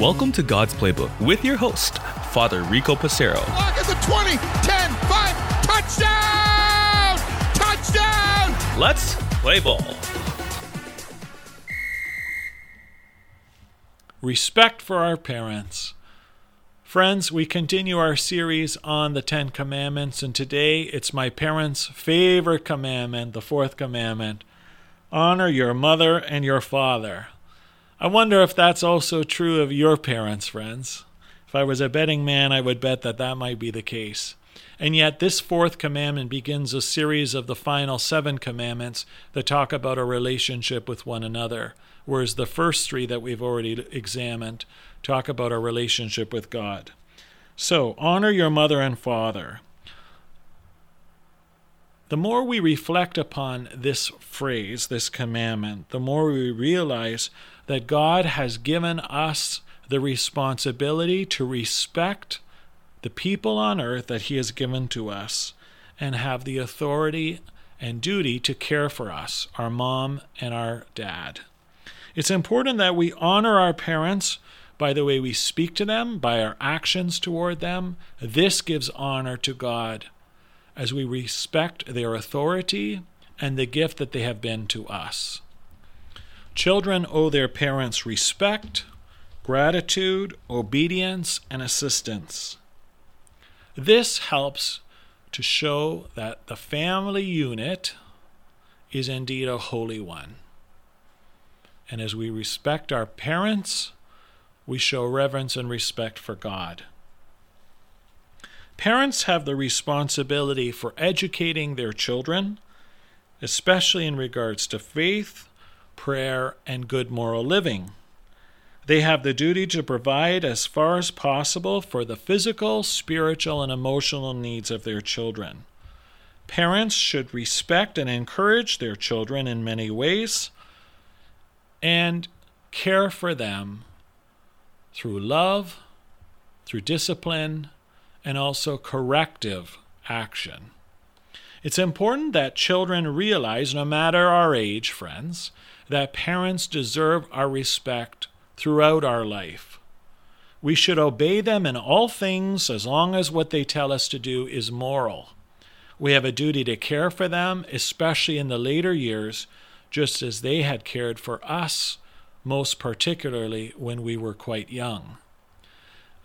Welcome to God's Playbook with your host, Father Rico Passero. Lock at the 20, 10, 5, touchdown! Touchdown! Let's play ball. Respect for our parents. Friends, we continue our series on the Ten Commandments, and today it's my parents' favorite commandment, the fourth commandment honor your mother and your father. I wonder if that's also true of your parents, friends. If I was a betting man, I would bet that that might be the case. And yet, this fourth commandment begins a series of the final seven commandments that talk about our relationship with one another, whereas the first three that we've already examined talk about our relationship with God. So, honor your mother and father. The more we reflect upon this phrase, this commandment, the more we realize that God has given us the responsibility to respect the people on earth that He has given to us and have the authority and duty to care for us, our mom and our dad. It's important that we honor our parents by the way we speak to them, by our actions toward them. This gives honor to God as we respect their authority and the gift that they have been to us. Children owe their parents respect, gratitude, obedience, and assistance. This helps to show that the family unit is indeed a holy one. And as we respect our parents, we show reverence and respect for God. Parents have the responsibility for educating their children, especially in regards to faith, prayer, and good moral living. They have the duty to provide as far as possible for the physical, spiritual, and emotional needs of their children. Parents should respect and encourage their children in many ways and care for them through love, through discipline, and also corrective action. It's important that children realize, no matter our age, friends, that parents deserve our respect throughout our life. We should obey them in all things as long as what they tell us to do is moral. We have a duty to care for them, especially in the later years, just as they had cared for us, most particularly when we were quite young.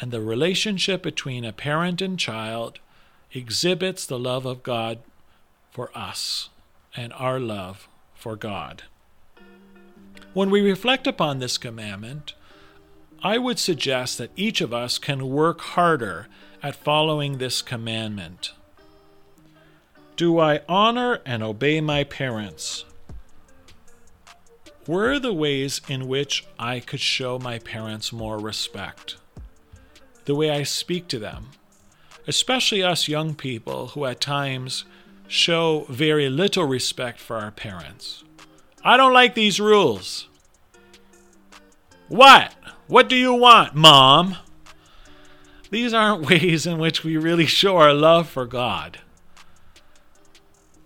And the relationship between a parent and child exhibits the love of God for us and our love for God. When we reflect upon this commandment, I would suggest that each of us can work harder at following this commandment. Do I honor and obey my parents? Were the ways in which I could show my parents more respect? The way I speak to them, especially us young people who at times show very little respect for our parents. I don't like these rules. What? What do you want, Mom? These aren't ways in which we really show our love for God.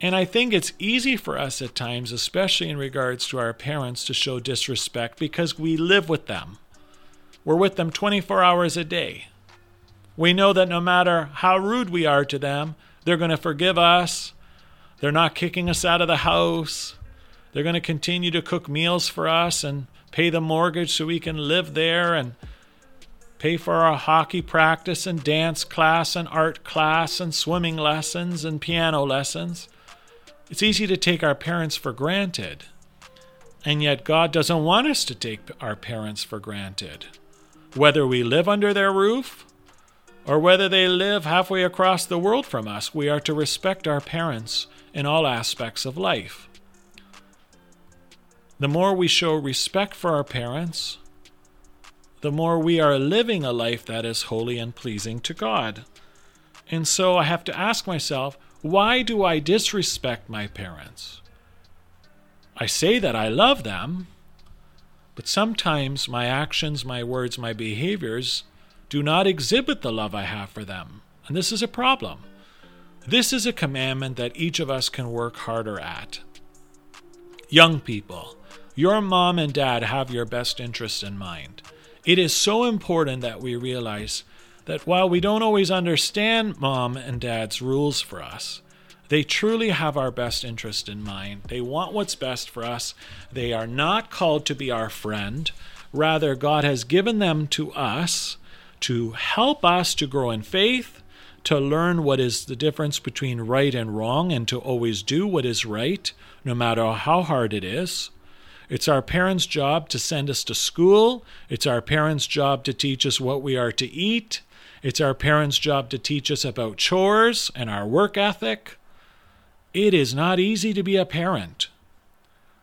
And I think it's easy for us at times, especially in regards to our parents, to show disrespect because we live with them. We're with them 24 hours a day. We know that no matter how rude we are to them, they're going to forgive us. They're not kicking us out of the house. They're going to continue to cook meals for us and pay the mortgage so we can live there and pay for our hockey practice and dance class and art class and swimming lessons and piano lessons. It's easy to take our parents for granted. And yet, God doesn't want us to take our parents for granted. Whether we live under their roof or whether they live halfway across the world from us, we are to respect our parents in all aspects of life. The more we show respect for our parents, the more we are living a life that is holy and pleasing to God. And so I have to ask myself, why do I disrespect my parents? I say that I love them, but sometimes my actions, my words, my behaviors do not exhibit the love I have for them. And this is a problem. This is a commandment that each of us can work harder at. Young people, Your mom and dad have your best interest in mind. It is so important that we realize that while we don't always understand mom and dad's rules for us, they truly have our best interest in mind. They want what's best for us. They are not called to be our friend. Rather, God has given them to us to help us to grow in faith, to learn what is the difference between right and wrong, and to always do what is right, no matter how hard it is. It's our parents' job to send us to school. It's our parents' job to teach us what we are to eat. It's our parents' job to teach us about chores and our work ethic. It is not easy to be a parent.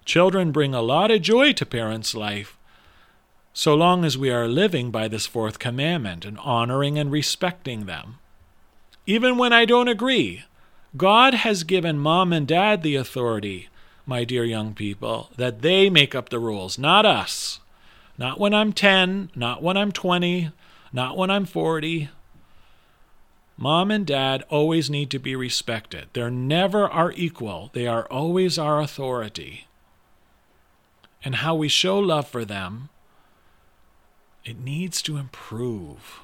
Children bring a lot of joy to parents' life, so long as we are living by this fourth commandment and honoring and respecting them. Even when I don't agree, God has given mom and dad the authority my dear young people, that they make up the rules, not us. Not when I'm 10, not when I'm 20, not when I'm 40. Mom and dad always need to be respected. They're never our equal, they are always our authority. And how we show love for them, it needs to improve.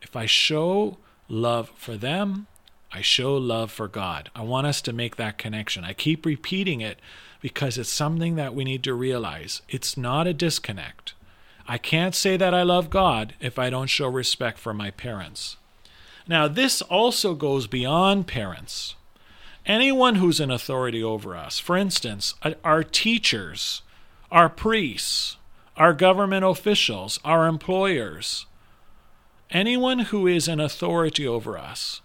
If I show love for them, I show love for God. I want us to make that connection. I keep repeating it because it's something that we need to realize. It's not a disconnect. I can't say that I love God if I don't show respect for my parents. Now, this also goes beyond parents. Anyone who's in authority over us, for instance, our teachers, our priests, our government officials, our employers, anyone who is in authority over us,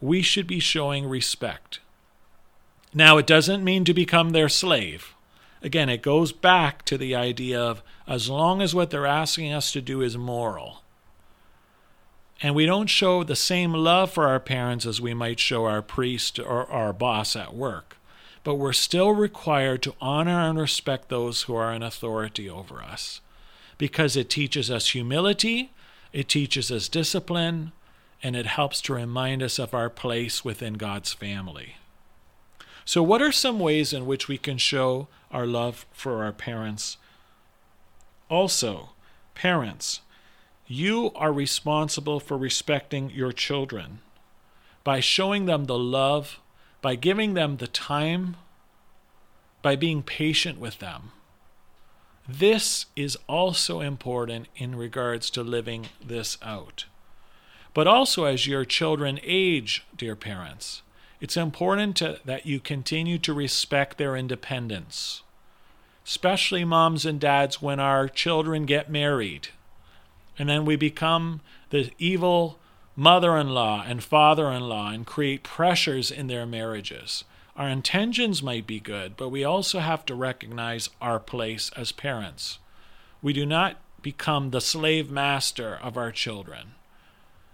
we should be showing respect. Now, it doesn't mean to become their slave. Again, it goes back to the idea of as long as what they're asking us to do is moral. And we don't show the same love for our parents as we might show our priest or our boss at work. But we're still required to honor and respect those who are in authority over us because it teaches us humility, it teaches us discipline, and it helps to remind us of our place within God's family. So, what are some ways in which we can show our love for our parents? Also, parents, you are responsible for respecting your children by showing them the love, by giving them the time, by being patient with them. This is also important in regards to living this out. But also, as your children age, dear parents, it's important to, that you continue to respect their independence, especially moms and dads when our children get married. And then we become the evil mother in law and father in law and create pressures in their marriages. Our intentions might be good, but we also have to recognize our place as parents. We do not become the slave master of our children.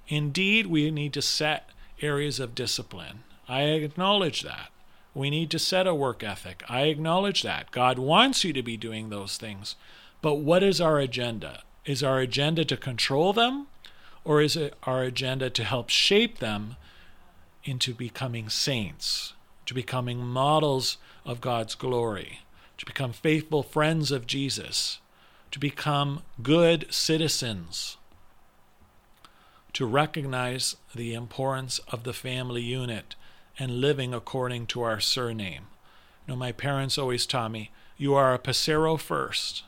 Indeed, we need to set areas of discipline. I acknowledge that. We need to set a work ethic. I acknowledge that. God wants you to be doing those things. But what is our agenda? Is our agenda to control them? Or is it our agenda to help shape them into becoming saints, to becoming models of God's glory, to become faithful friends of Jesus, to become good citizens to recognize the importance of the family unit and living according to our surname. You know, my parents always taught me, you are a Passero first.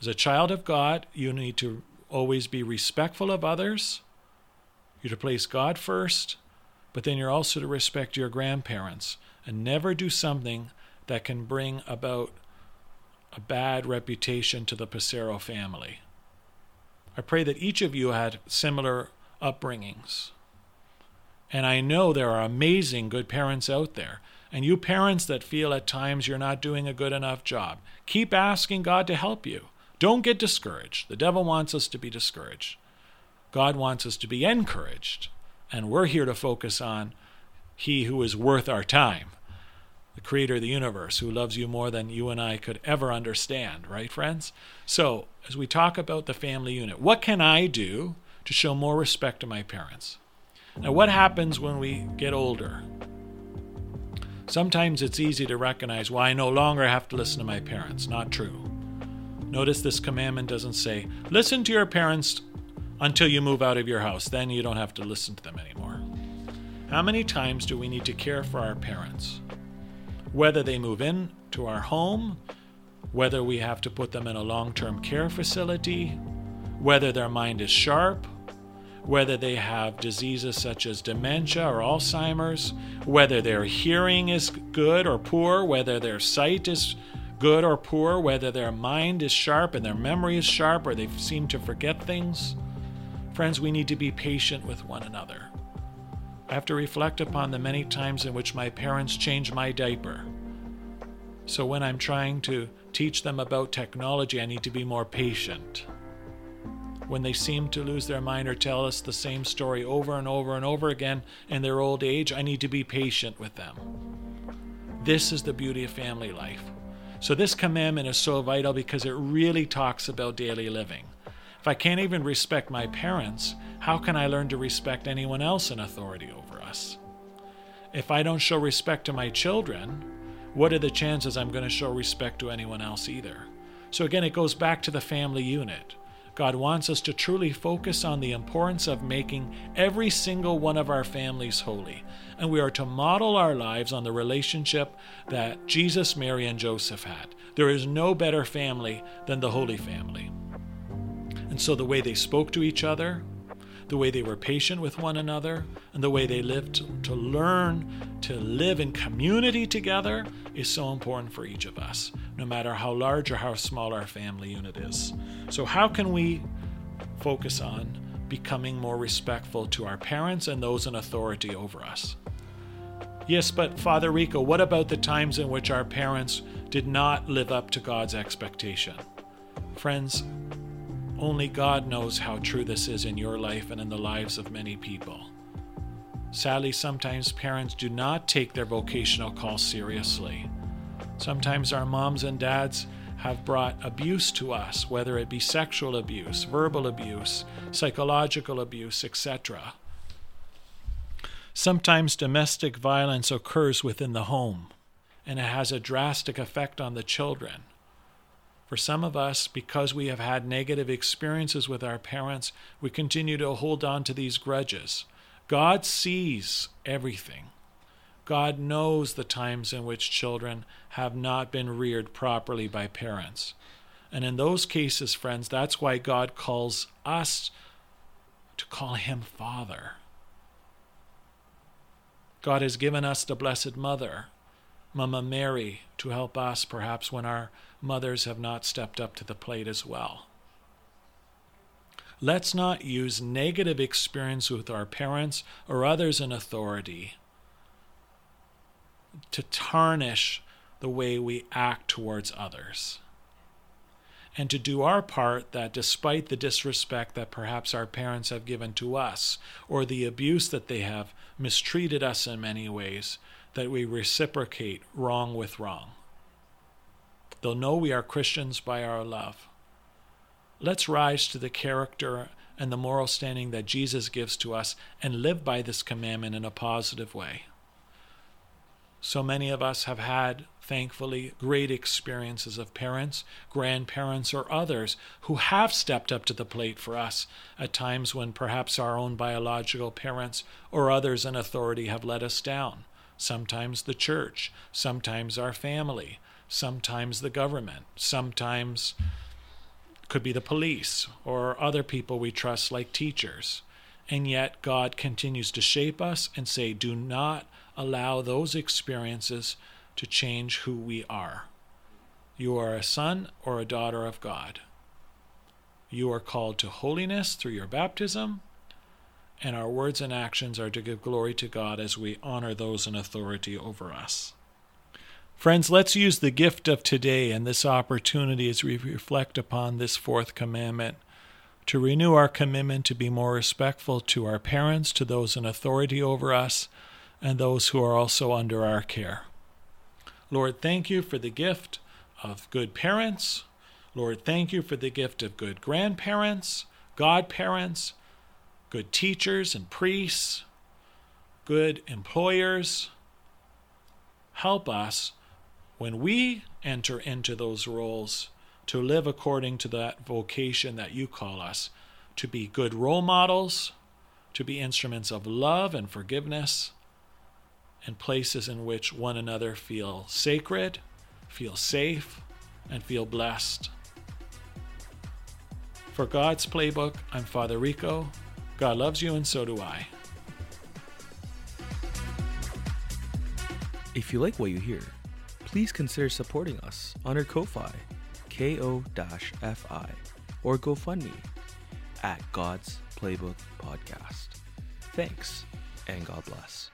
As a child of God, you need to always be respectful of others. You're to place God first, but then you're also to respect your grandparents and never do something that can bring about a bad reputation to the Passero family. I pray that each of you had similar upbringings. And I know there are amazing good parents out there. And you parents that feel at times you're not doing a good enough job, keep asking God to help you. Don't get discouraged. The devil wants us to be discouraged. God wants us to be encouraged. And we're here to focus on He who is worth our time the creator of the universe, who loves you more than you and I could ever understand, right, friends? So, as we talk about the family unit, what can I do to show more respect to my parents? Now, what happens when we get older? Sometimes it's easy to recognize, well, I no longer have to listen to my parents. Not true. Notice this commandment doesn't say, listen to your parents until you move out of your house. Then you don't have to listen to them anymore. How many times do we need to care for our parents? Whether they move in to our home, whether we have to put them in a long term care facility, whether their mind is sharp, whether they have diseases such as dementia or Alzheimer's, whether their hearing is good or poor, whether their sight is good or poor, whether their mind is sharp and their memory is sharp or they seem to forget things. Friends, we need to be patient with one another. I have to reflect upon the many times in which my parents changed my diaper. So when I'm trying to teach them about technology, I need to be more patient when they seem to lose their mind or tell us the same story over and over and over again in their old age, I need to be patient with them. This is the beauty of family life. So, this commandment is so vital because it really talks about daily living. If I can't even respect my parents, how can I learn to respect anyone else in authority over us? If I don't show respect to my children, what are the chances I'm going to show respect to anyone else either? So, again, it goes back to the family unit. God wants us to truly focus on the importance of making every single one of our families holy. And we are to model our lives on the relationship that Jesus, Mary, and Joseph had. There is no better family than the Holy Family. And so the way they spoke to each other, the way they were patient with one another, and the way they lived to, learn to live in community together is so important for each of us, no matter how large or how small our family unit is. So, how can we focus on becoming more respectful to our parents and those in authority over us? Yes, but Father Rico, what about the times in which our parents did not live up to God's expectation? Friends, only God knows how true this is in your life and in the lives of many people. Sadly, sometimes parents do not take their vocational call seriously. Sometimes our moms and dads have brought abuse to us, whether it be sexual abuse, verbal abuse, psychological abuse, etc. Sometimes domestic violence occurs within the home, and it has a drastic effect on the children. For some of us, because we have had negative experiences with our parents, we continue to hold on to these grudges. God sees everything. God knows the times in which children have not been reared properly by parents. And in those cases, friends, that's why God calls us to call him Father. God has given us the Blessed Mother, Mama Mary, to help us perhaps when our mothers have not stepped up to the plate as well. Let's not use negative experience with our parents or others in authority to tarnish the way we act towards others. And to do our part that despite the disrespect that perhaps our parents have given to us, or the abuse that they have mistreated us in many ways, that we reciprocate wrong with wrong. They'll know we are Christians by our love. Let's rise to the character and the moral standing that Jesus gives to us and live by this commandment in a positive way. So many of us have had, thankfully, great experiences of parents, grandparents, or others who have stepped up to the plate for us at times when perhaps our own biological parents or others in authority have let us down. Sometimes the church, sometimes our family, sometimes the government, sometimes could be the police or other people we trust like teachers. And yet God continues to shape us and say, do not allow those experiences to change who we are. You are a son or a daughter of God. You are called to holiness through your baptism, and our words and actions are to give glory to God as we honor those in authority over us. Friends, let's use the gift of today and this opportunity as we reflect upon this fourth commandment to renew our commitment to be more respectful to our parents, to those in authority over us, and those who are also under our care. Lord, thank you for the gift of good parents. Lord, thank you for the gift of good grandparents, godparents, good teachers and priests, good employers, help us when we enter into those roles to live according to that vocation that you call us, to be good role models, to be instruments of love and forgiveness, and places in which one another feel sacred, feel safe, and feel blessed. For God's Playbook, I'm Father Rico. God loves you, and so do I. If you like what you hear, please consider supporting us on our Ko-Fi, ko-fi, or GoFundMe at God's Playbook Podcast. Thanks, and God bless.